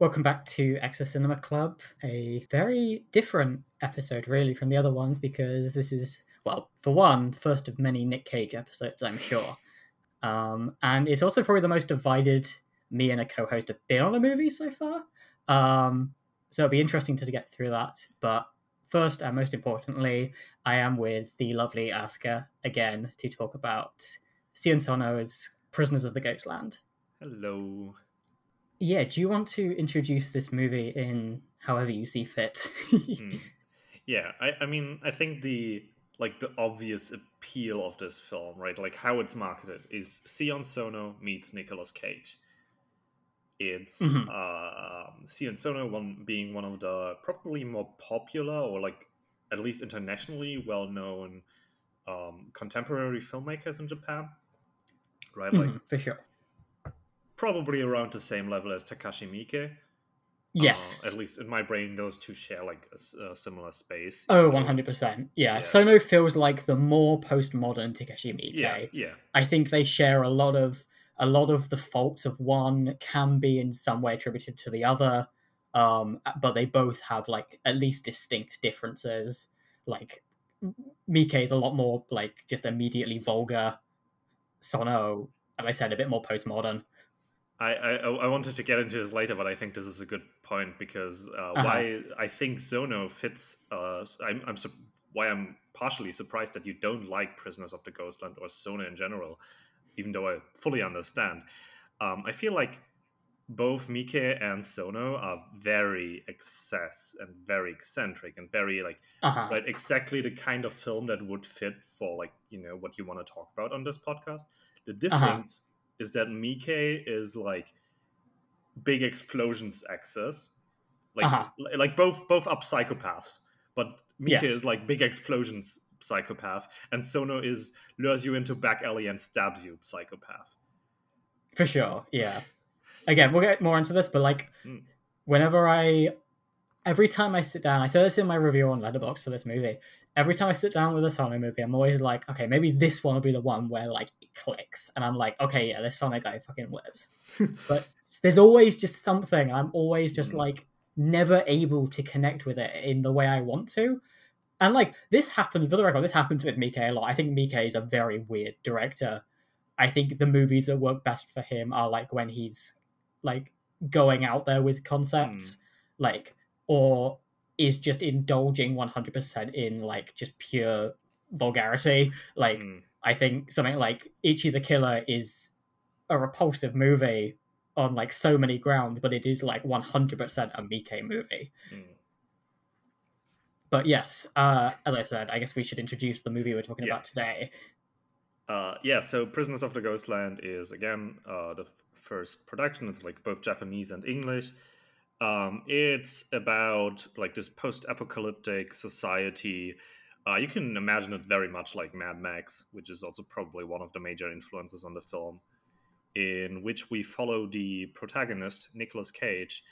Welcome back to Extra Cinema Club, a very different episode, really, from the other ones because this is, well, for one, first of many Nick Cage episodes, I'm sure. Um, and it's also probably the most divided me and a co host have been on a movie so far. Um, so it'll be interesting to get through that. But first and most importantly, I am with the lovely Asuka again to talk about Sion Sono's Prisoners of the Ghostland. Hello. Yeah, do you want to introduce this movie in however you see fit? mm. Yeah, I, I mean, I think the like the obvious appeal of this film, right? Like how it's marketed is Sion Sono meets Nicolas Cage. It's mm-hmm. uh, Sion Sono one being one of the probably more popular or like at least internationally well known um, contemporary filmmakers in Japan, right? Like for sure probably around the same level as Takashi Miike. Yes. Uh, at least in my brain, those two share like a, a similar space. Oh, 100%. Yeah. yeah. Sono feels like the more postmodern Takashi Miike. Yeah, yeah. I think they share a lot of a lot of the faults of one can be in some way attributed to the other. Um, but they both have like at least distinct differences. Like Miike is a lot more like just immediately vulgar. Sono, as I said, a bit more postmodern. I, I, I wanted to get into this later, but I think this is a good point because uh, uh-huh. why I think Sono fits. Uh, I'm, I'm su- why I'm partially surprised that you don't like Prisoners of the Ghostland or Sono in general, even though I fully understand. Um, I feel like both Miike and Sono are very excess and very eccentric and very like uh-huh. right exactly the kind of film that would fit for like you know what you want to talk about on this podcast. The uh-huh. difference is that Miike is like big explosions access, like uh-huh. like both both are psychopaths, but Miike yes. is like big explosions psychopath, and Sono is lures you into back alley and stabs you psychopath. For sure, yeah. Again, we'll get more into this, but like mm. whenever I every time I sit down, I said this in my review on Letterboxd for this movie. Every time I sit down with a Sono movie, I'm always like, okay, maybe this one will be the one where like it clicks, and I'm like, okay, yeah, this Sono guy fucking lives. but there's always just something. I'm always just mm. like never able to connect with it in the way I want to. And like this happens for the record, this happens with Miike a lot. I think Miike is a very weird director. I think the movies that work best for him are like when he's like going out there with concepts. Mm. Like or is just indulging 100% in like just pure vulgarity like mm. i think something like ichi the killer is a repulsive movie on like so many grounds but it is like 100% a Miike movie mm. but yes uh as i said i guess we should introduce the movie we're talking yeah. about today uh yeah so prisoners of the ghostland is again uh the f- first production it's like both japanese and english um, it's about like this post-apocalyptic society. Uh, you can imagine it very much like Mad Max, which is also probably one of the major influences on the film, in which we follow the protagonist Nicolas Cage,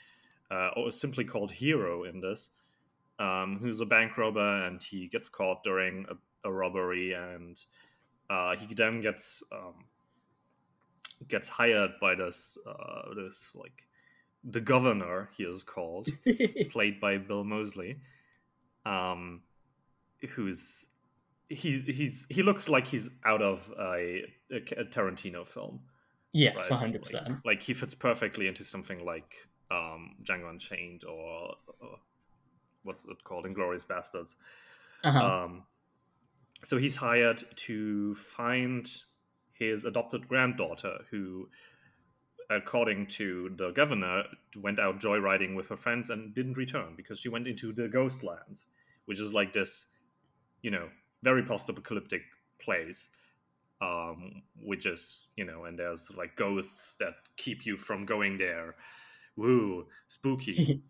uh, or simply called Hero in this, um, who's a bank robber and he gets caught during a, a robbery and uh, he then gets um, gets hired by this uh, this like the governor he is called played by bill moseley um who's he's he's he looks like he's out of a, a tarantino film yes right? 100% like, like, he fits perfectly into something like um django unchained or, or what's it called Inglourious Basterds. uh-huh. um so he's hired to find his adopted granddaughter who according to the governor, went out joyriding with her friends and didn't return because she went into the ghost lands, which is like this, you know, very post-apocalyptic place, um, which is, you know, and there's like ghosts that keep you from going there. Woo, spooky.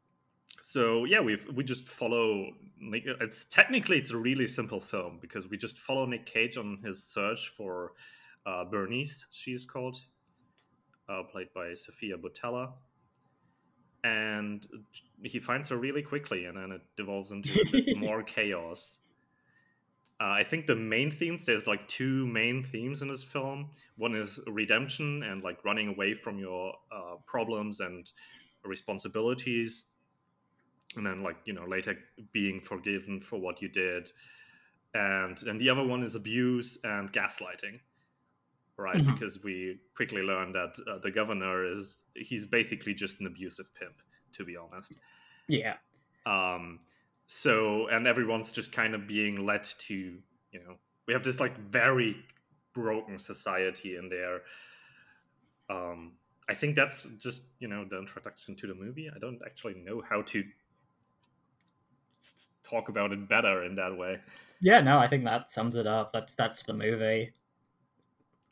so yeah, we we just follow. It's technically it's a really simple film because we just follow Nick Cage on his search for uh, Bernice. She's called uh, played by Sofia Boutella. And he finds her really quickly, and then it devolves into a bit more chaos. Uh, I think the main themes there's like two main themes in this film. One is redemption and like running away from your uh, problems and responsibilities and then like you know later being forgiven for what you did and then the other one is abuse and gaslighting right? Mm-hmm. because we quickly learned that uh, the governor is he's basically just an abusive pimp to be honest. Yeah. Um so and everyone's just kind of being led to you know we have this like very broken society in there. Um i think that's just you know the introduction to the movie. I don't actually know how to talk about it better in that way. Yeah no i think that sums it up. That's that's the movie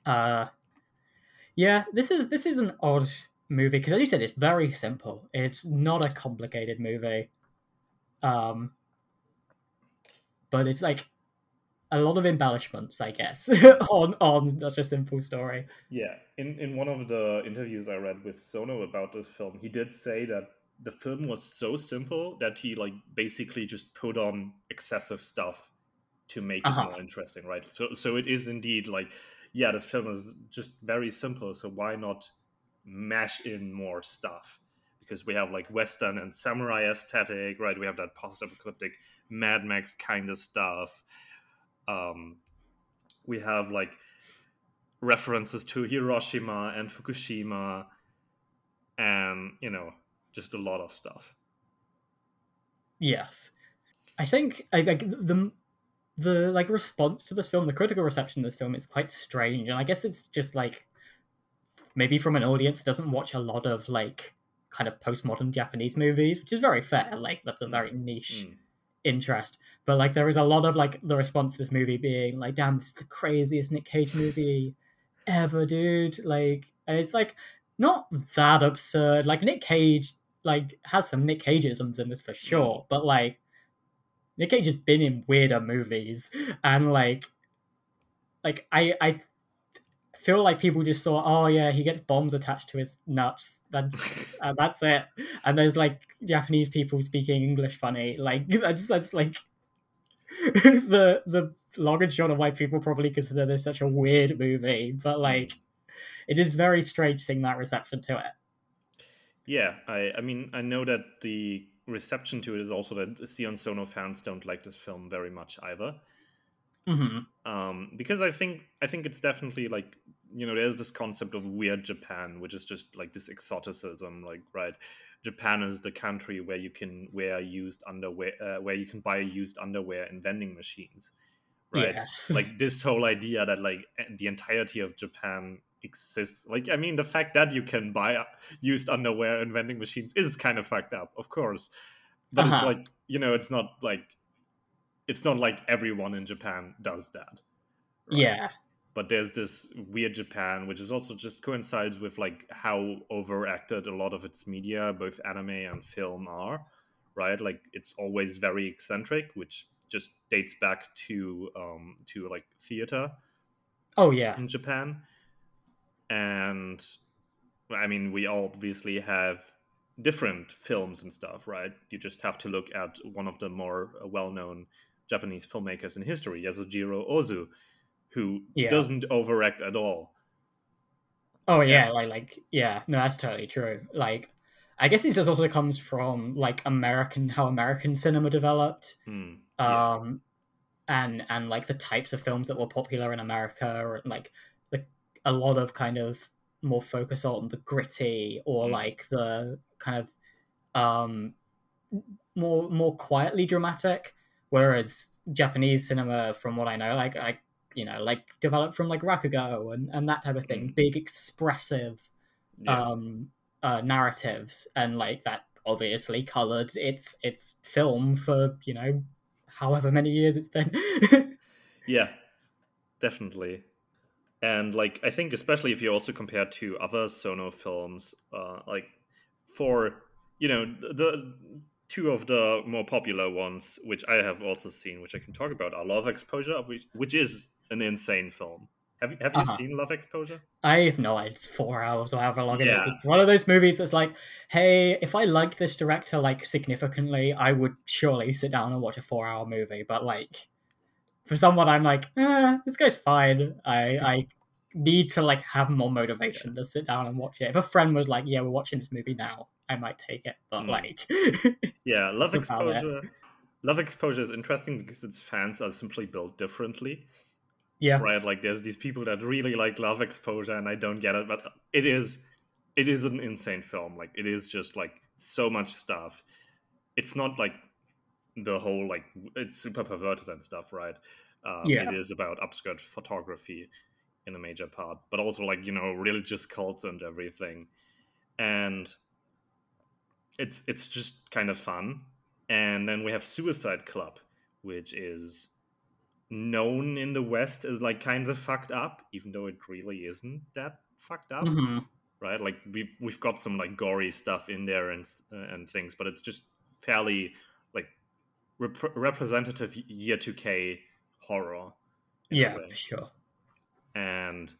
uh yeah this is this is an odd movie because as you said it's very simple it's not a complicated movie um, but it's like a lot of embellishments, I guess, on on such a simple story. Yeah, in in one of the interviews I read with Sono about this film, he did say that the film was so simple that he like basically just put on excessive stuff to make uh-huh. it more interesting, right? So so it is indeed like, yeah, this film is just very simple. So why not mash in more stuff? because we have like Western and samurai aesthetic, right? We have that post-apocalyptic Mad Max kind of stuff. Um, we have like references to Hiroshima and Fukushima, and you know, just a lot of stuff. Yes, I think I like the the like response to this film, the critical reception of this film is quite strange, and I guess it's just like maybe from an audience that doesn't watch a lot of like kind of postmodern Japanese movies, which is very fair. Like that's a very niche mm. interest. But like there is a lot of like the response to this movie being like, "Damn, this is the craziest Nick Cage movie ever, dude!" Like, and it's like not that absurd. Like Nick Cage like has some Nick Cageisms in this for sure, mm. but like Nick Cage has been in weirder movies, and like like I I feel like people just saw, oh yeah, he gets bombs attached to his nuts. That's uh, that's it. And there's like Japanese people speaking English funny. Like that's that's like the the long and short of why people probably consider this such a weird movie. But like, it is very strange seeing that reception to it. Yeah, I I mean I know that the reception to it is also that Sion Sono fans don't like this film very much either. Mm-hmm. Um, because I think I think it's definitely like you know there's this concept of weird Japan, which is just like this exoticism, like right. Japan is the country where you can wear used underwear, uh, where you can buy used underwear in vending machines, right? Yes. Like this whole idea that like the entirety of Japan exists. Like I mean, the fact that you can buy used underwear in vending machines is kind of fucked up, of course. But uh-huh. it's like you know, it's not like it's not like everyone in Japan does that. Right? Yeah. But there's this weird Japan, which is also just coincides with like how overacted a lot of its media, both anime and film, are. Right, like it's always very eccentric, which just dates back to um to like theater. Oh yeah, in Japan, and I mean we obviously have different films and stuff, right? You just have to look at one of the more well-known Japanese filmmakers in history, Yasujiro Ozu, who yeah. doesn't overact at all. Oh yeah, yeah, like like yeah, no, that's totally true. Like, I guess it just also comes from like American how American cinema developed, mm, yeah. um, and and like the types of films that were popular in America, or like a lot of kind of more focus on the gritty or mm. like the kind of um more more quietly dramatic Whereas Japanese cinema, from what I know, like I you know, like developed from like Rakugo and, and that type of thing, mm. big expressive yeah. um uh, narratives and like that obviously colored its its film for, you know, however many years it's been. yeah. Definitely. And like I think especially if you also compare to other Sono films, uh like for you know the two of the more popular ones, which I have also seen, which I can talk about, are Love Exposure, which, which is an insane film. Have you, have you uh-huh. seen Love Exposure? I have no idea. It's four hours or however long yeah. it is. It's one of those movies that's like, hey, if I like this director like significantly, I would surely sit down and watch a four hour movie. But like, for someone I'm like, eh, this guy's fine. I I need to like have more motivation to sit down and watch it. If a friend was like, "Yeah, we're watching this movie now," I might take it. But mm. like, yeah, Love Exposure. Love Exposure is interesting because its fans are simply built differently. Yeah. Right. Like, there's these people that really like Love Exposure, and I don't get it, but it is, it is an insane film. Like, it is just like so much stuff. It's not like the whole like it's super perverted and stuff, right? Um, yeah. It is about upskirt photography in a major part, but also like you know religious cults and everything, and it's it's just kind of fun. And then we have Suicide Club, which is known in the West as like kind of fucked up, even though it really isn't that fucked up, mm-hmm. right? Like we we've got some like gory stuff in there and uh, and things, but it's just fairly rep- representative year 2K horror. Yeah, for sure. And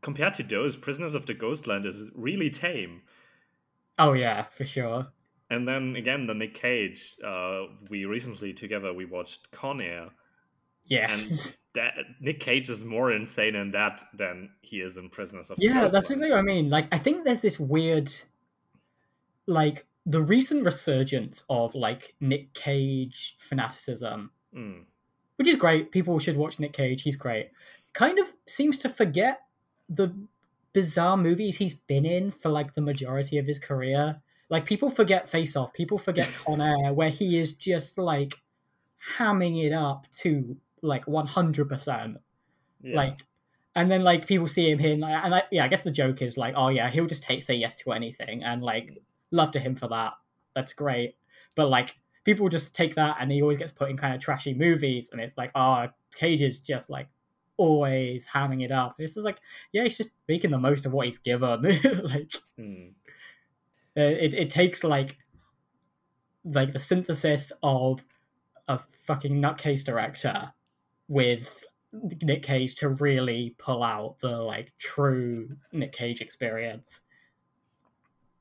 compared to those, Prisoners of the Ghostland is really tame. Oh yeah, for sure. And then again, the Nick Cage. Uh, we recently together we watched Con Air. Yes. And that Nick Cage is more insane in that than he is in Prisoners of. Yeah, that's exactly what I mean. Like, I think there's this weird, like, the recent resurgence of like Nick Cage fanaticism, mm. which is great. People should watch Nick Cage. He's great. Kind of seems to forget the bizarre movies he's been in for like the majority of his career. Like people forget Face Off, people forget Con Air, where he is just like hamming it up to like one hundred percent. Like, and then like people see him here, and, and I, yeah, I guess the joke is like, oh yeah, he'll just take say yes to anything, and like love to him for that. That's great. But like people just take that, and he always gets put in kind of trashy movies, and it's like, oh, Cage is just like always hamming it up. It's just like, yeah, he's just making the most of what he's given. like, mm. it it takes like like the synthesis of a fucking nutcase director with Nick Cage to really pull out the like true Nick Cage experience.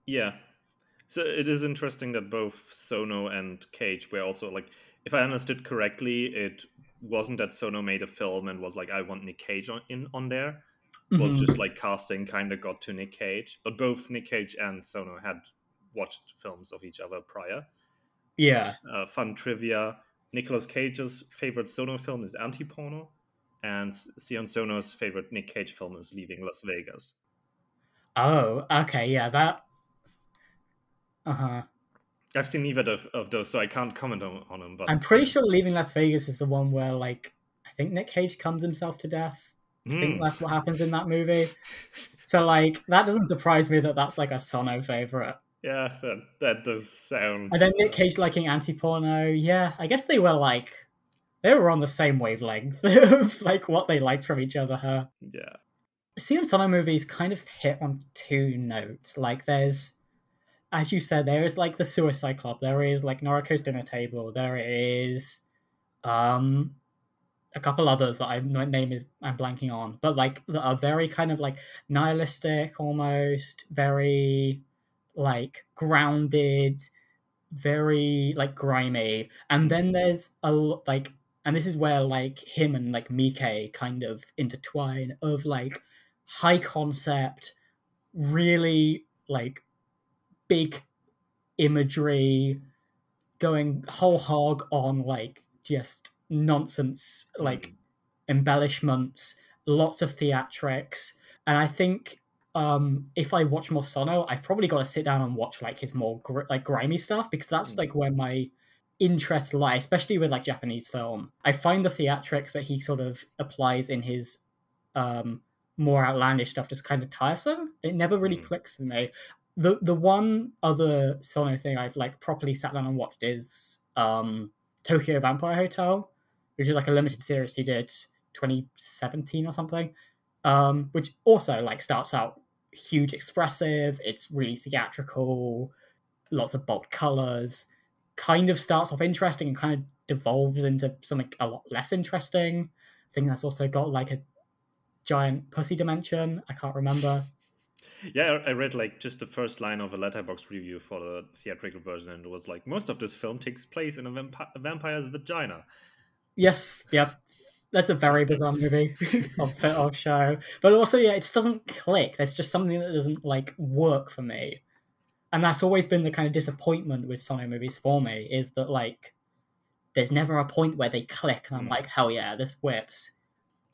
Yeah. So it is interesting that both Sono and Cage were also like if I understood correctly, it wasn't that Sono made a film and was like, I want Nick Cage on, in on there. It was mm-hmm. just like casting kind of got to Nick Cage, but both Nick Cage and Sono had watched films of each other prior. Yeah. Uh, fun trivia: Nicolas Cage's favorite Sono film is Anti-Porno, and Sion Sono's favorite Nick Cage film is Leaving Las Vegas. Oh, okay, yeah, that. Uh huh. I've seen neither of, of those, so I can't comment on, on them. But I'm pretty sure Leaving Las Vegas is the one where, like, I think Nick Cage comes himself to death. I mm. think hmm. that's what happens in that movie. so, like, that doesn't surprise me that that's like a Sono favorite. Yeah, that, that does sound. And then Nick Cage liking anti-porno. Yeah, I guess they were like they were on the same wavelength of like what they liked from each other. Huh? Yeah. Sion Sono movies kind of hit on two notes. Like, there's as you said, there is like the Suicide Club. There is like Noriko's Dinner Table. There is um a couple others that I'm name is I'm blanking on, but like that are very kind of like nihilistic, almost very like grounded, very like grimy. And then there's a like, and this is where like him and like Miike kind of intertwine of like high concept, really like big imagery going whole hog on like just nonsense like mm. embellishments lots of theatrics and i think um if i watch more sono i've probably got to sit down and watch like his more gr- like grimy stuff because that's mm. like where my interests lie especially with like japanese film i find the theatrics that he sort of applies in his um more outlandish stuff just kind of tiresome it never really mm. clicks for me the the one other Sono thing I've like properly sat down and watched is um, Tokyo Vampire Hotel, which is like a limited series he did 2017 or something, um, which also like starts out huge expressive. It's really theatrical, lots of bold colors. Kind of starts off interesting and kind of devolves into something a lot less interesting. I think that's also got like a giant pussy dimension. I can't remember. Yeah, I read like just the first line of a Letterboxd review for the theatrical version, and it was like most of this film takes place in a, vamp- a vampire's vagina. Yes, yep. that's a very bizarre movie of, of show. But also, yeah, it just doesn't click. There's just something that doesn't like work for me, and that's always been the kind of disappointment with Sono movies for me is that like there's never a point where they click, and I'm mm. like, hell yeah, this whips.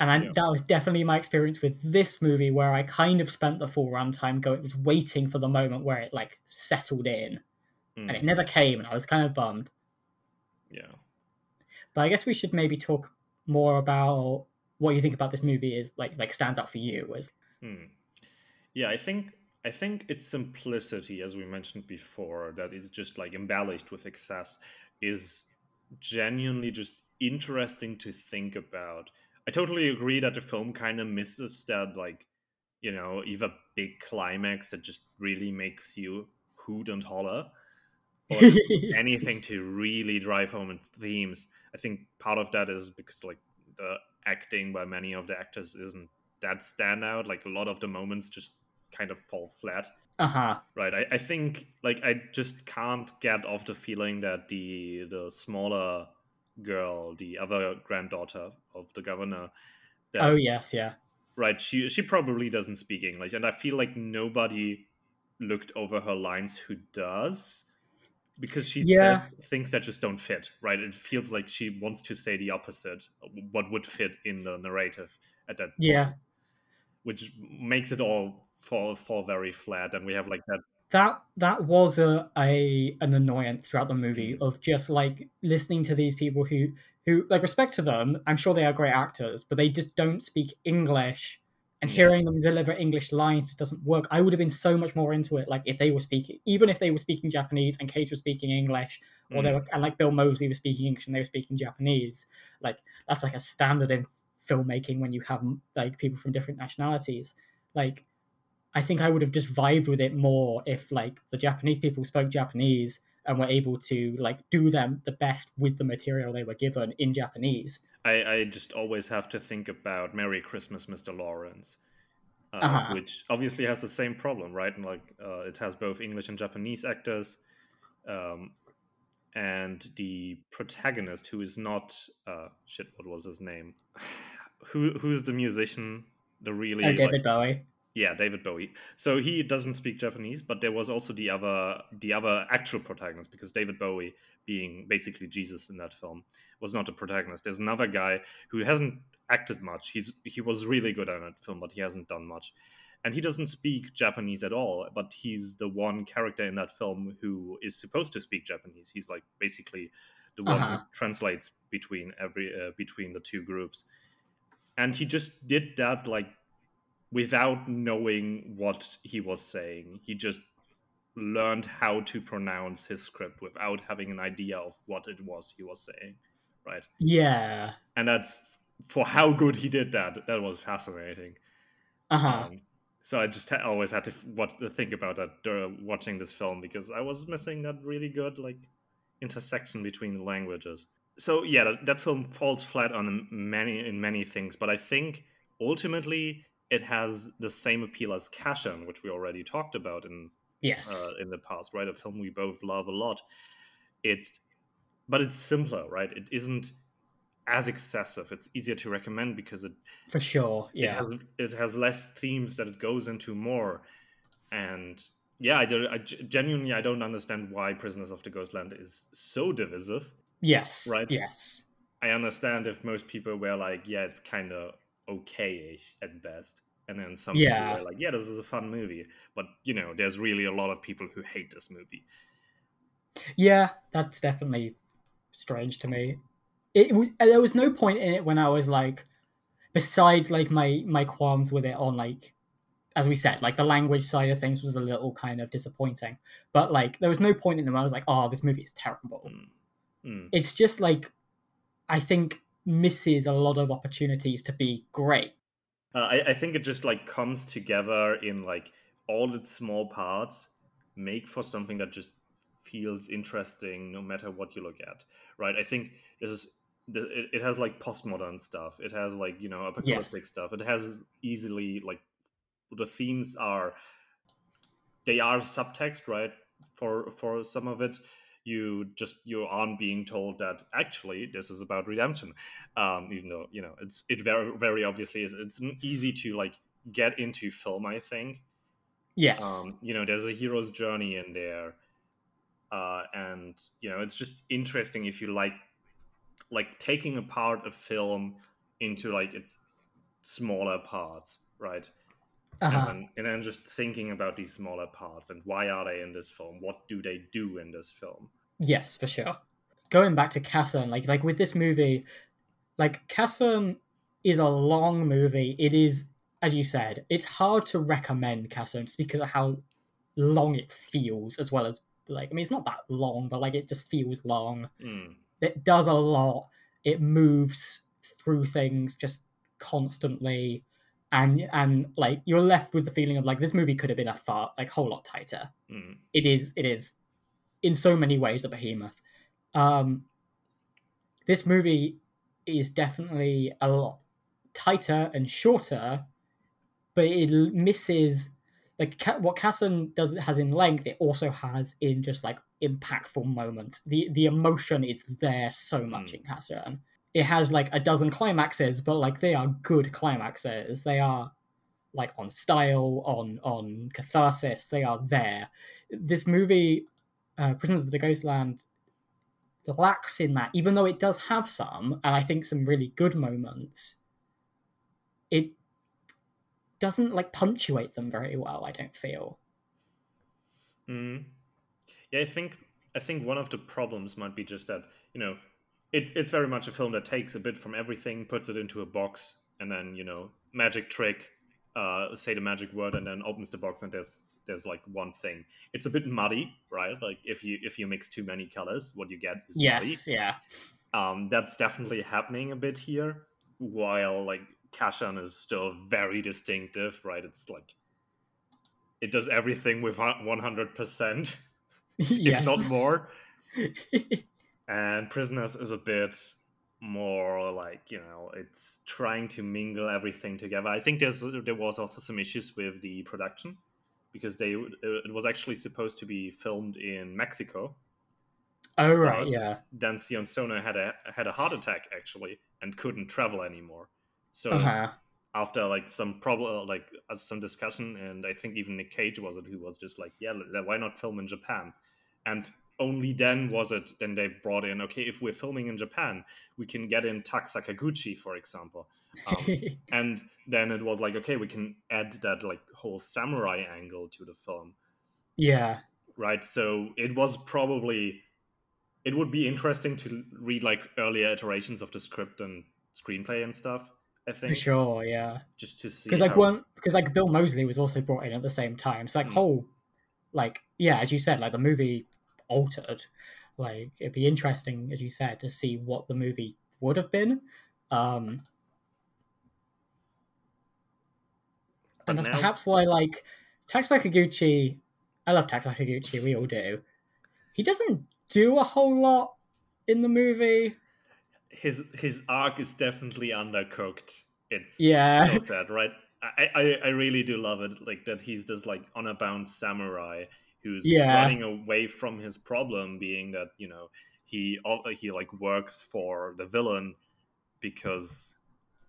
And I, yeah. that was definitely my experience with this movie, where I kind of spent the full runtime going, was waiting for the moment where it like settled in, mm. and it never came, and I was kind of bummed. Yeah. But I guess we should maybe talk more about what you think about this movie is like like stands out for you as hmm. yeah i think i think its simplicity as we mentioned before that is just like embellished with excess is genuinely just interesting to think about i totally agree that the film kind of misses that like you know either big climax that just really makes you hoot and holler or anything to really drive home in themes I think part of that is because like the acting by many of the actors isn't that standout. Like a lot of the moments just kind of fall flat. Uh huh. Right. I, I think like I just can't get off the feeling that the the smaller girl, the other granddaughter of the governor. That, oh yes, yeah. Right. She she probably doesn't speak English, and I feel like nobody looked over her lines who does because she yeah. said things that just don't fit right it feels like she wants to say the opposite what would fit in the narrative at that yeah which makes it all fall fall very flat and we have like that that that was a, a an annoyance throughout the movie mm. of just like listening to these people who who like respect to them i'm sure they are great actors but they just don't speak english and hearing them deliver English lines doesn't work. I would have been so much more into it, like if they were speaking, even if they were speaking Japanese and Cage was speaking English, or mm. they were, and like Bill Moseley was speaking English and they were speaking Japanese. Like that's like a standard in filmmaking when you have like people from different nationalities. Like, I think I would have just vibed with it more if like the Japanese people spoke Japanese and were able to like do them the best with the material they were given in Japanese I, I just always have to think about Merry Christmas, Mr. Lawrence, uh, uh-huh. which obviously has the same problem, right? And like uh, it has both English and Japanese actors, um, and the protagonist, who is not uh, shit, what was his name? who who's the musician? The really uh, David like, Bowie. Yeah, David Bowie. So he doesn't speak Japanese, but there was also the other the other actual protagonist because David Bowie, being basically Jesus in that film, was not a protagonist. There's another guy who hasn't acted much. He's he was really good in that film, but he hasn't done much. And he doesn't speak Japanese at all, but he's the one character in that film who is supposed to speak Japanese. He's like basically the one uh-huh. who translates between every uh, between the two groups. And he just did that like without knowing what he was saying. He just learned how to pronounce his script without having an idea of what it was he was saying. Right. Yeah. And that's for how good he did that. That was fascinating. Uh huh. Um, so I just always had to what to think about that uh, watching this film because I was missing that really good like intersection between the languages. So yeah, that, that film falls flat on many in many things, but I think ultimately it has the same appeal as Casshern, which we already talked about in yes uh, in the past, right? A film we both love a lot. It, but it's simpler, right? It isn't as excessive. It's easier to recommend because it for sure, yeah, it has, it has less themes that it goes into more, and yeah, I, don't, I genuinely I don't understand why Prisoners of the Ghostland is so divisive. Yes, right. Yes, I understand if most people were like, yeah, it's kind of okay-ish at best and then some yeah. people are like yeah this is a fun movie but you know there's really a lot of people who hate this movie yeah that's definitely strange to me it there was no point in it when i was like besides like my my qualms with it on like as we said like the language side of things was a little kind of disappointing but like there was no point in them i was like oh this movie is terrible mm. Mm. it's just like i think misses a lot of opportunities to be great. Uh, I, I think it just like comes together in like all its small parts make for something that just feels interesting no matter what you look at right i think this is it, has like postmodern stuff it has like you know apocalyptic yes. stuff it has easily like the themes are they are subtext right for for some of it you just you aren't being told that actually this is about redemption. Um even though you know it's it very very obviously is it's easy to like get into film i think. Yes. Um you know there's a hero's journey in there uh and you know it's just interesting if you like like taking apart a film into like its smaller parts right uh-huh. and, then, and then just thinking about these smaller parts and why are they in this film? What do they do in this film? Yes for sure. Going back to Casshern, like like with this movie like Casshern is a long movie. It is as you said it's hard to recommend Casshern just because of how long it feels as well as like i mean it's not that long but like it just feels long. Mm. it does a lot. It moves through things just constantly and and like you're left with the feeling of like this movie could have been a far like whole lot tighter. Mm. It is it is in so many ways a behemoth. Um, this movie is definitely a lot tighter and shorter, but it misses like what Casshern does has in length. It also has in just like impactful moments. the The emotion is there so much mm. in Casshern it has like a dozen climaxes, but like they are good climaxes. They are like on style, on on catharsis. They are there. This movie, uh, Prisoners of the Ghostland, lacks in that, even though it does have some, and I think some really good moments. It doesn't like punctuate them very well. I don't feel. Mm. Yeah, I think I think one of the problems might be just that you know it's it's very much a film that takes a bit from everything, puts it into a box, and then you know magic trick, uh, say the magic word, and then opens the box, and there's there's like one thing. It's a bit muddy, right? Like if you if you mix too many colors, what you get is yes, muddy. yeah. Um, that's definitely happening a bit here. While like Casshern is still very distinctive, right? It's like it does everything with one hundred percent, if not more. and prisoners is a bit more like you know it's trying to mingle everything together. I think there's there was also some issues with the production because they it was actually supposed to be filmed in mexico. Oh right yeah. then sion sono had a had a heart attack actually and couldn't travel anymore. So uh-huh. after like some problem like uh, some discussion and i think even nick cage was it who was just like yeah why not film in japan? And only then was it then they brought in okay if we're filming in japan we can get in tak sakaguchi for example um, and then it was like okay we can add that like whole samurai angle to the film yeah right so it was probably it would be interesting to read like earlier iterations of the script and screenplay and stuff I think for sure, yeah. Just to see because like one because like Bill Moseley was also brought in at the same time. So like mm. whole like yeah, as you said, like the movie altered. Like it'd be interesting, as you said, to see what the movie would have been. Um, and that's now... perhaps why, like, Sakaguchi, I love Sakaguchi, we all do. He doesn't do a whole lot in the movie. His his arc is definitely undercooked. It's yeah, so sad, right? I, I I really do love it, like that he's this like unabound samurai who's yeah. running away from his problem being that you know he he like works for the villain because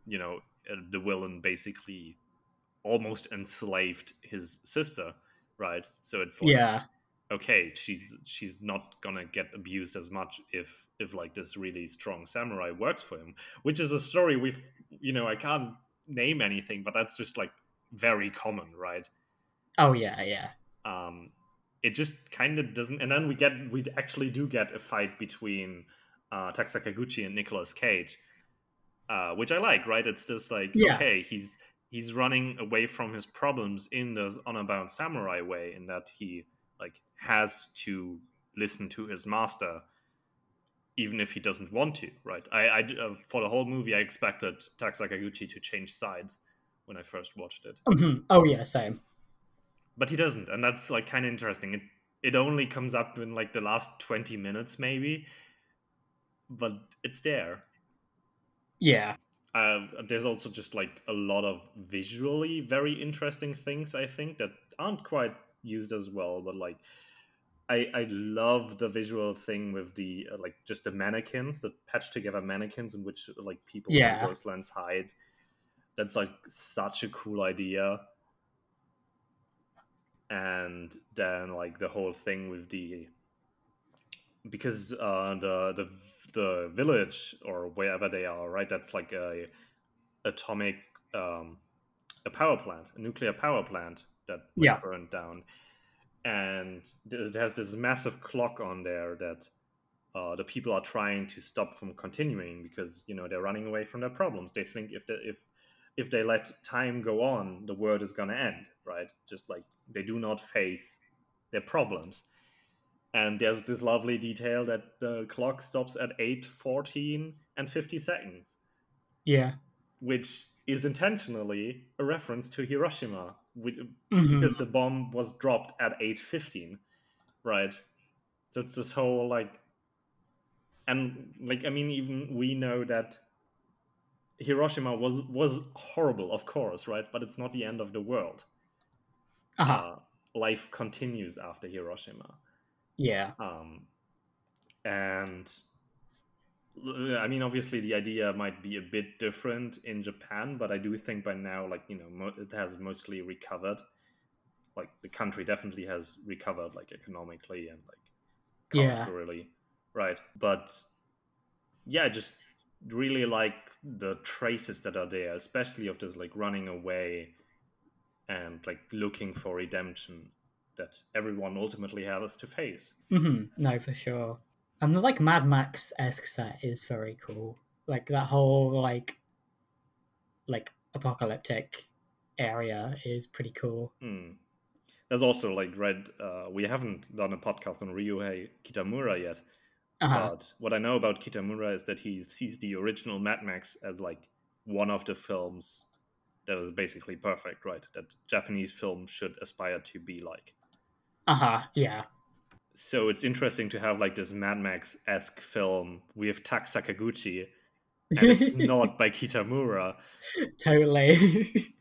you know uh, the villain basically almost enslaved his sister right? So it's like yeah. okay she's she's not gonna get abused as much if if like this really strong samurai works for him which is a story we've you know i can't name anything but that's just like very common right? Oh yeah yeah. Um it just kind of doesn't. And then we get we actually do get a fight between uh, Tak Sakaguchi and Nicolas Cage, uh, which I like. Right? It's just like yeah. okay, he's he's running away from his problems in the unabound samurai way, in that he like has to listen to his master even if he doesn't want to right i, I uh, for the whole movie i expected tak to change sides when i first watched it mm-hmm. oh yeah same but he doesn't, and that's like kind of interesting. It it only comes up in like the last twenty minutes, maybe, but it's there. Yeah. Uh, there's also just like a lot of visually very interesting things I think that aren't quite used as well, but like I I love the visual thing with the uh, like just the mannequins, the patched together mannequins in which like people Yeah. in those lands hide. That's like such a cool idea. And then like the whole thing with the because uh the the the village or wherever they are, right? That's like a atomic um a power plant, a nuclear power plant that Yeah. burned down and it has this massive clock on there that uh, the people are trying to stop from continuing because you know they're running away from their problems. They think if the, if if they let time go on, the world is gonna end, right? Just like they do not face their problems. And there's this lovely detail that the clock stops at eight fourteen and fifty seconds, Yeah. which is intentionally a reference to Hiroshima, which, Mhm. because the bomb was dropped at 8.15 right so it's this whole like and like i mean even we know that hiroshima was was horrible of course right but it's not the end of the world Uh-huh. uh, life continues after hiroshima yeah. um, and I mean, obviously, the idea might be a bit different in Japan, but I do think by now, like you know, mo- it has mostly recovered. Like the country definitely has recovered, like economically and like Yeah. culturally, right? But yeah, just really like the traces that are there, especially of this like running away and like looking for redemption that everyone ultimately has to face. Mm-hmm. No, for sure. And the like Mad Max esque set is very cool. Like that whole like like apocalyptic area is pretty cool. Hmm. There's also like Red. Uh, we haven't done a podcast on Ryuhei Kitamura yet, Uh-huh. but what I know about Kitamura is that he sees the original Mad Max as like one of the films that is basically perfect, right? That Japanese film should aspire to be like. Uh-huh. Yeah. So it's interesting to have like this Mad Max esque film with Tak Sakaguchi, and it's not by Kitamura. totally.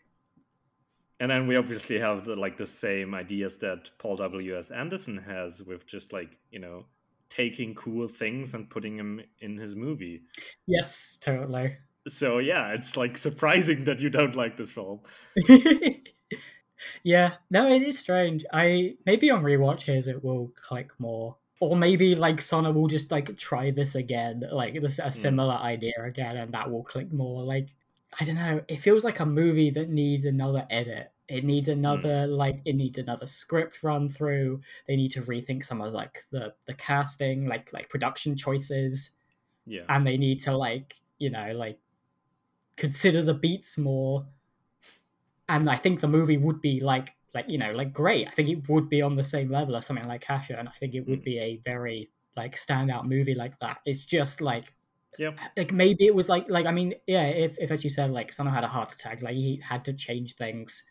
And then we obviously have the, like the same ideas that Paul W. S. Anderson has with just like you know taking cool things and putting them in his movie. yes, totally. So yeah, it's like surprising that you don't like this film. yeah, no, it is strange. I maybe on rewatches it will click more, or maybe like Sono will just like try this again, like this a hmm. similar idea again, and that will click more. Like I don't know, it feels like a movie that needs another edit. It needs another like it needs another script run through. They need to rethink some of like the the casting, like like production choices. Yeah, and they need to like you know like consider the beats more. And i think the movie would be like like you know like great. I think it would be on the same level as something like Casshern, and i think it would Mm. be a very like standout movie like that. It's just like yeah, like maybe it was like like i mean yeah if if as you said like someone had a heart attack like he had to change things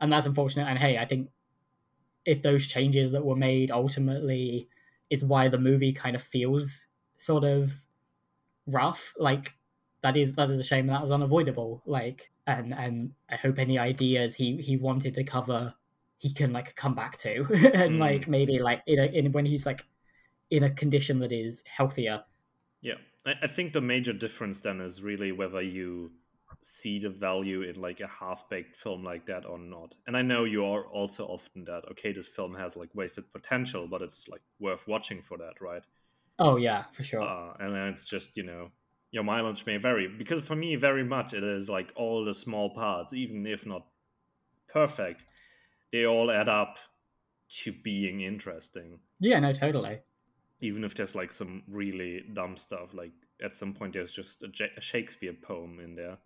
and that's unfortunate and hey i think if those changes that were made ultimately is why the movie kind of feels sort of rough like that is that is a shame that was unavoidable like and and i hope any ideas he he wanted to cover he can like come back to and Mm. like maybe like in a in when he's like in a condition that is healthier yeah. I, I think the major difference then is really whether you see the value in like a half-baked film like that or not. And I know you are also often that okay, this film has like wasted potential, but it's like worth watching for that, right? oh yeah for sure uh, and then it's just you know your mileage may vary because for me very much it is like all the small parts even if not perfect they all add up to being interesting yeah no totally even if there's like some really dumb stuff like at some point there's just a, Ja- a shakespeare poem in there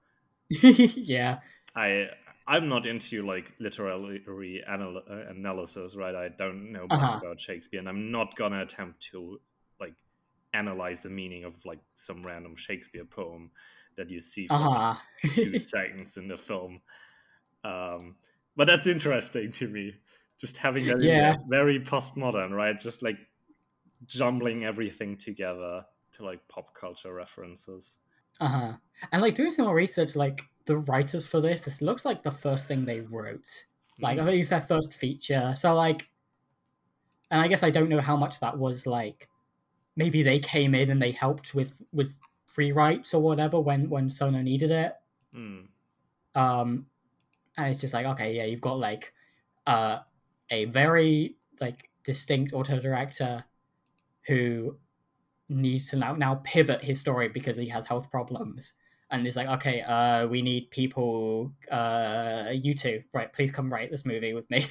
yeah. I i'm not into like literary anal- uh, analysis right? I don't know Uh-huh. about shakespeare and i'm not gonna attempt to like analyze the meaning of like some random shakespeare poem that you see for uh-huh. two seconds in the film. Um but that's interesting to me just having that Yeah. very postmodern right? Just like jumbling everything together to like pop culture references Uh-huh. And like doing some more research, like the writers for this, this looks like the first thing they wrote. Like I Mm. think it's their first feature. So like and I guess I don't know how much that was like. Maybe they came in and they helped with with rewrites or whatever when when Sono needed it. Mm. Um, and it's just like okay, yeah, you've got like uh a very like distinct auteur director who needs to now now pivot his story because he has health problems. And it's like okay uh we need people uh you two. Right please come write this movie with me.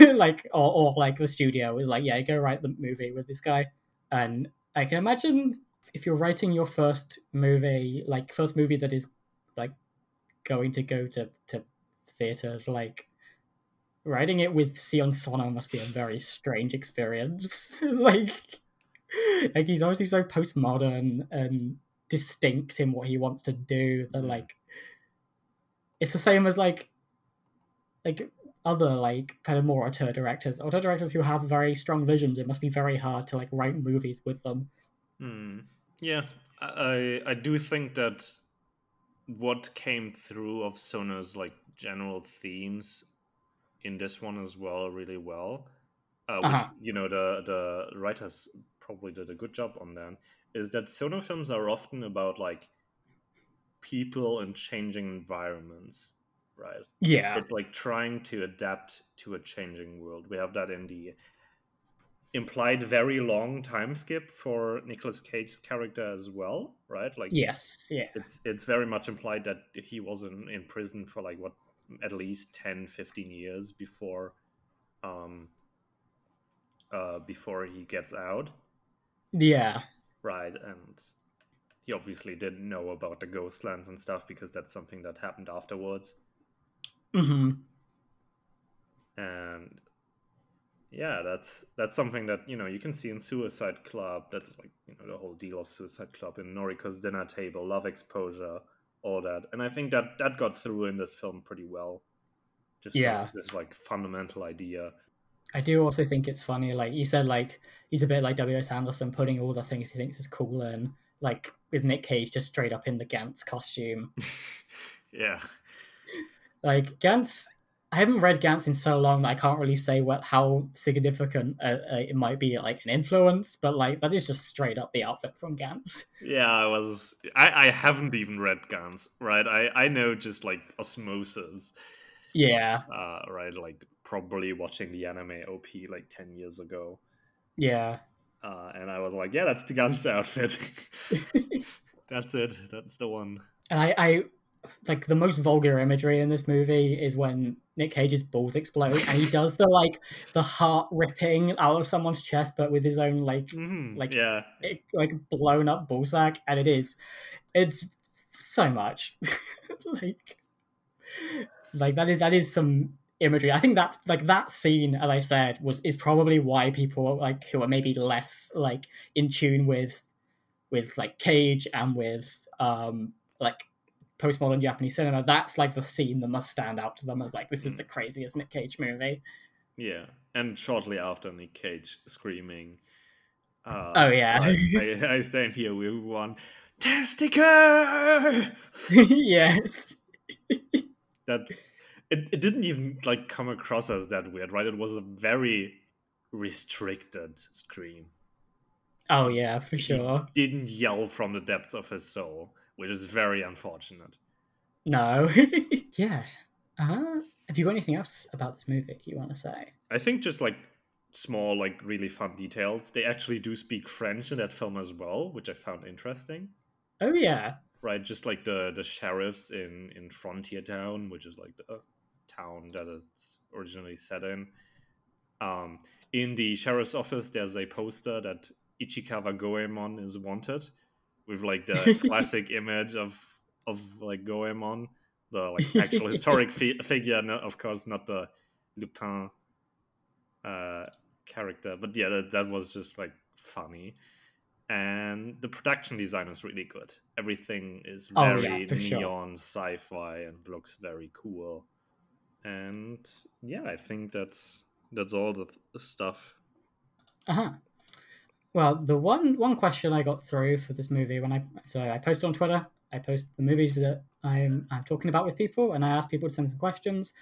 Like or, or like the studio was like yeah go write the movie with this guy. And i can imagine if you're writing your first movie like first movie that is like going to go to to theaters like writing it with Sion Sono must be a very strange experience. Like like he's obviously so postmodern and distinct in what he wants to do that like it's the same as like like other like kind of more auteur directors. Auteur directors who have very strong visions. It must be very hard to like write movies with them. Mm. yeah. I i do think that what came through of sono's like general themes in this one as well really well uh, which uh-huh. you know the the writers probably did a good job on that is that Sono films are often about like people and changing environments, right? Yeah. It's like trying to adapt to a changing world. We have that in the implied very long time skip for Nicolas Cage's character as well, right? Like Yes, yeah. It's it's very much implied that he was in, in prison for like what at least 10 15 years before um uh before he gets out. Yeah right? And he obviously didn't know about the Ghostlands and stuff because that's something that happened afterwards. Mm-hmm. And yeah, that's that's something that you know you can see in Suicide Club. That's like you know the whole deal of Suicide Club in Noriko's dinner table, love exposure, all that. And I think that that got through in this film pretty well. Just yeah, like, this like fundamental idea I do also think it's funny. Like you said, like he's a bit like W.S. Anderson, putting all the things he thinks is cool in, like with Nick Cage just straight up in the Gantz costume. yeah. Like Gantz, I haven't read Gantz in so long that I can't really say what how significant uh, uh, it might be like an influence, but like that is just straight up the outfit from Gantz. Yeah, I was. I I haven't even read Gantz, right? I I know just like osmosis. Yeah. Uh, right, like probably watching the anime OP like 10 years ago. Yeah. Uh, and I was like, yeah, that's the Gantz outfit. that's it. That's the one. And I, I, like, the most vulgar imagery in this movie is when Nick Cage's balls explode and he does the, like, the heart ripping out of someone's chest, but with his own, like, mm-hmm. like, yeah. It, like, blown up ballsack. And it is, it's so much. like, like that is that is some imagery. I think that like that scene, as I said, was is probably why people like who are maybe less like in tune with with like Cage and with um like postmodern Japanese cinema. That's like the scene that must stand out to them as like this is the craziest Nick Cage movie. Yeah, and shortly after Nick Cage screaming. Uh, oh yeah, I, I, stand here with one testicle. yes. that it, it didn't even like come across as that weird, right? It was a very restricted scream. Oh yeah, for sure. He didn't yell from the depths of his soul, which is very unfortunate. No. yeah. Uh, have you got anything else about this movie you want to say? I think just like small, like really fun details. They actually do speak French in that film as well, which I found interesting. Oh yeah. Right, just like the the sheriffs in in Frontier Town, which is like the town that it's originally set in. Um, in the sheriff's office, there's a poster that Ishikawa Goemon is wanted, with like the classic image of of like Goemon, the like actual historic fi- figure, no, of course, not the Lupin uh, character. But yeah, that, that was just like funny. And the production design is really good. Everything is very oh, yeah, neon sure. sci-fi and looks very cool and yeah, I think that's that's all the, th- the stuff. Uh huh. Well, the one one question I got through for this movie when I so I post on Twitter, I post the movies that I'm I'm talking about with people, and I ask people to send some questions.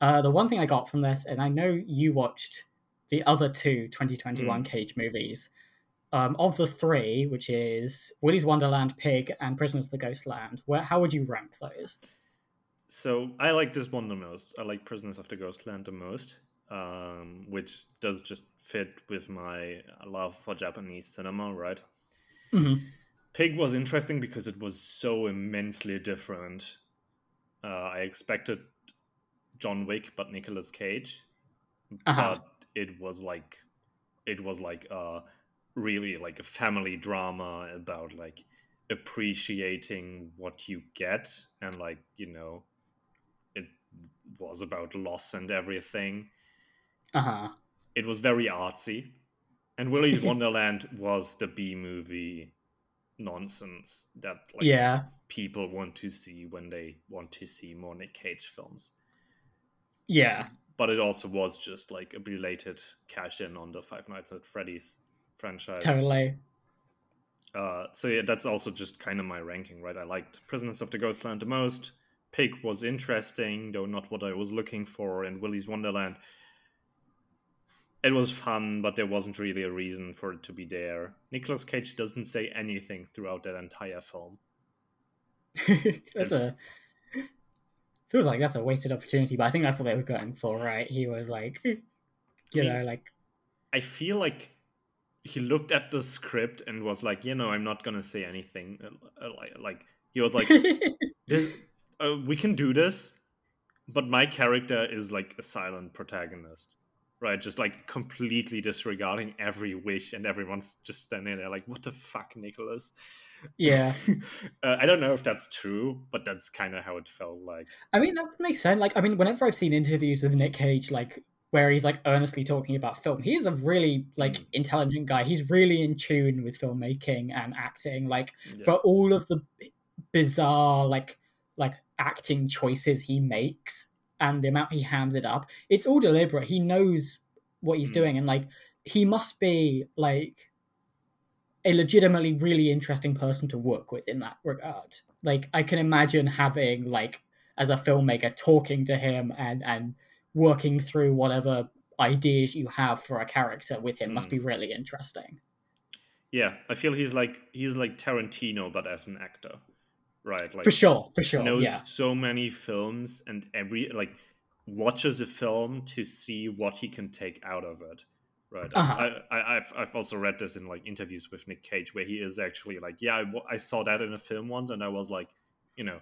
Uh, the one thing I got from this, and I know you watched the other two 2021 mm. Cage movies. Um, of the three, which is Willy's Wonderland, Pig, and Prisoners of the Ghostland, where how would you rank those? So I like this one the most. I like Prisoners of the Ghostland the most, um, which does just fit with my love for Japanese cinema, right? Mm-hmm. Pig was interesting because it was so immensely different. Uh, I expected John Wick, but Nicolas Cage, uh-huh. but it was like it was like uh really like a family drama about like appreciating what you get and like you know was about loss and everything uh-huh it was very artsy and willy's wonderland was the b movie nonsense that like yeah people want to see when they want to see more nick cage films yeah but it also was just like a belated cash in on the Five Nights at Freddy's franchise. Totally. Uh, so yeah, that's also just kind of my ranking, right? I liked Prisoners of the Ghostland the most. Pig was interesting, though not what I was looking for. And Willy's Wonderland, it was fun, but there wasn't really a reason for it to be there. Nicolas Cage doesn't say anything throughout that entire film. that's it's, a feels like that's a wasted opportunity, but I think that's what they were going for, right? He was like, you I mean, know, like. I feel like he looked at the script and was like, you know, I'm not gonna say anything. Uh, like he was like, this, uh, we can do this, but my character is like a silent protagonist, right? Just like completely disregarding every wish, and everyone's just standing there like, what the fuck, Nicholas? Yeah. uh, I don't know if that's true, but that's kind of how it felt like. I mean, that makes sense. Like, I mean, whenever I've seen interviews with Nick Cage, like where he's like earnestly talking about film, he's a really like mm. intelligent guy. He's really in tune with filmmaking and acting. Like yeah. for all of the bizarre like like acting choices he makes and the amount he hams it up, it's all deliberate. He knows what he's mm. doing, and like he must be like a legitimately really interesting person to work with in that regard. Like I can imagine having like as a filmmaker talking to him and and working through whatever ideas you have for a character with him mm. must be hmm. really interesting. Yeah, I feel he's like he's like Tarantino but as an actor. Right? Like For sure, for sure. Knows yeah. so many films and every like watches a film to see what he can take out of it right uh-huh. I, have I've also read this in like interviews with nick cage where he is actually like yeah I, I saw that in a film once and i was like you know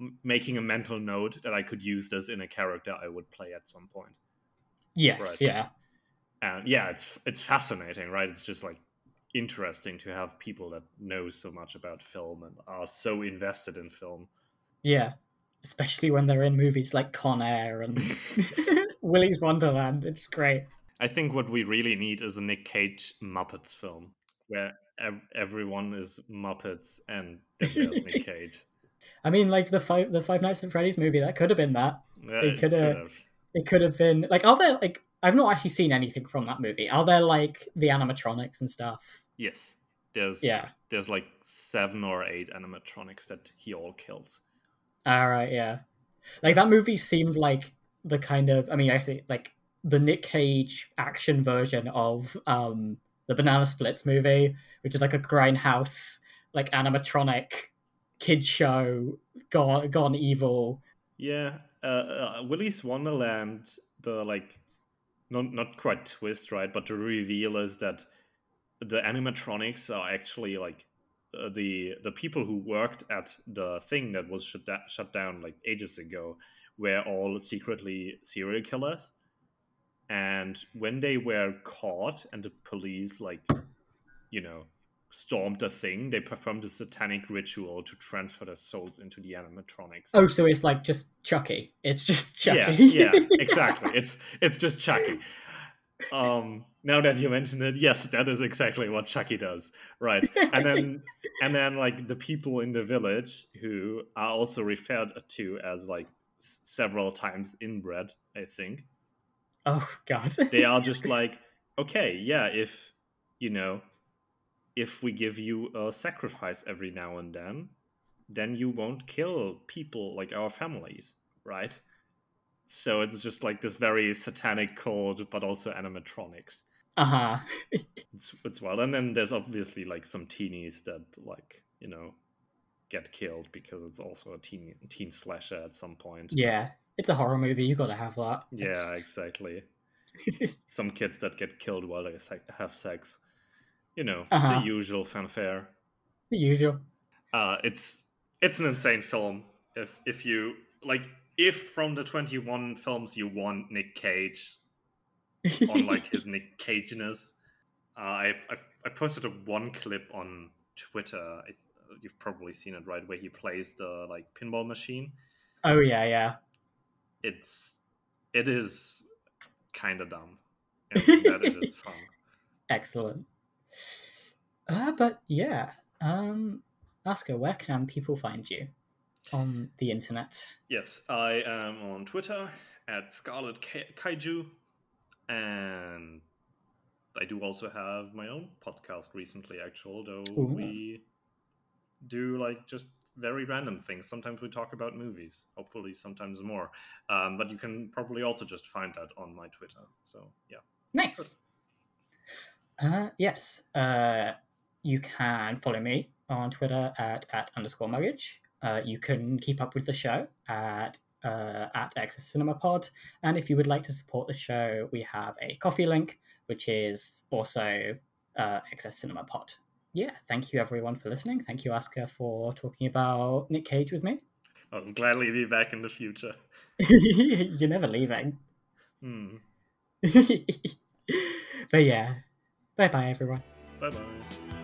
m- making a mental note that i could use this in a character i would play at some point yes right? yeah and yeah it's it's fascinating right it's just like interesting to have people that know so much about film and are so invested in film yeah especially when they're in movies like con air and willy's wonderland it's great I think what we really need is a Nick Cage Muppets film where ev- everyone is Muppets and there's Nick Cage. I mean, like the five the Five Nights at Freddy's movie, that could have been that. Yeah, it could have. It could have been like, are there like I've not actually seen anything from that movie. Are there like the animatronics and stuff? Yes, there's yeah. There's like seven or eight animatronics that he all kills. All right, yeah. Like that movie seemed like the kind of I mean, I say like the Nick Cage action version of um, the Banana Splits movie, which is like a grindhouse, like animatronic kid show gone gone evil. Yeah, uh, uh, Willy's Wonderland, the like, not not quite twist, right? But the reveal is that the animatronics are actually like uh, the the people who worked at the thing that was shut, da- shut down like ages ago were all secretly serial killers. And when they were caught and the police like you know stormed the thing they performed a satanic ritual to transfer their souls into the animatronics. Oh so it's like just chucky. It's just chucky. yeah yeah exactly. It's it's just chucky um now that you mention it yes that is exactly what chucky does right and then and then like the people in the village who are also referred to as like several times inbred i think Oh God. they are just like, okay, yeah, if you know, if we give you a sacrifice every now and then, then you won't kill people like our families, right? So it's just like this very satanic cult, but also animatronics. Uh huh. it's, it's wild. And then there's obviously like some teenies that like, you know, get killed because it's also a teen teen slasher at some point. Yeah. It's a horror movie, you gotta have that. Yeah, It's- exactly. some kids that get killed while they have sex. You know, Uh-huh. the usual fanfare. the usual. Uh, it's it's an insane film. If if you like, if from the twenty one films you want Nick Cage on like his Nick Cageness, uh, I've, I've I posted a one clip on Twitter. You've probably seen it, right? Where he plays the like pinball machine. oh yeah, yeah. It's it is kind of dumb, and that it is fun. Excellent. Uh, but yeah, um, Oscar, where can people find you on the internet? Yes, I am on Twitter at Scarlet Ka- Kaiju, and I do also have my own podcast recently, actually, though Ooh. we do like just very random things. Sometimes we talk about movies, hopefully, sometimes more. Um, but you can probably also just find that on my Twitter. So, yeah. Nice. Uh, yes. Uh, you can follow me on Twitter at at underscore mortgage. Uh, you can keep up with the show at uh, at Access Cinema Pod, and if you would like to support the show, we have a Ko-fi link, which is also uh, Access Cinema Pod. Yeah, thank you everyone for listening. Thank you, Asker, for talking about Nick Cage with me. I'll gladly be back in the future. You're never leaving. Hmm. but yeah, bye bye everyone. Bye bye.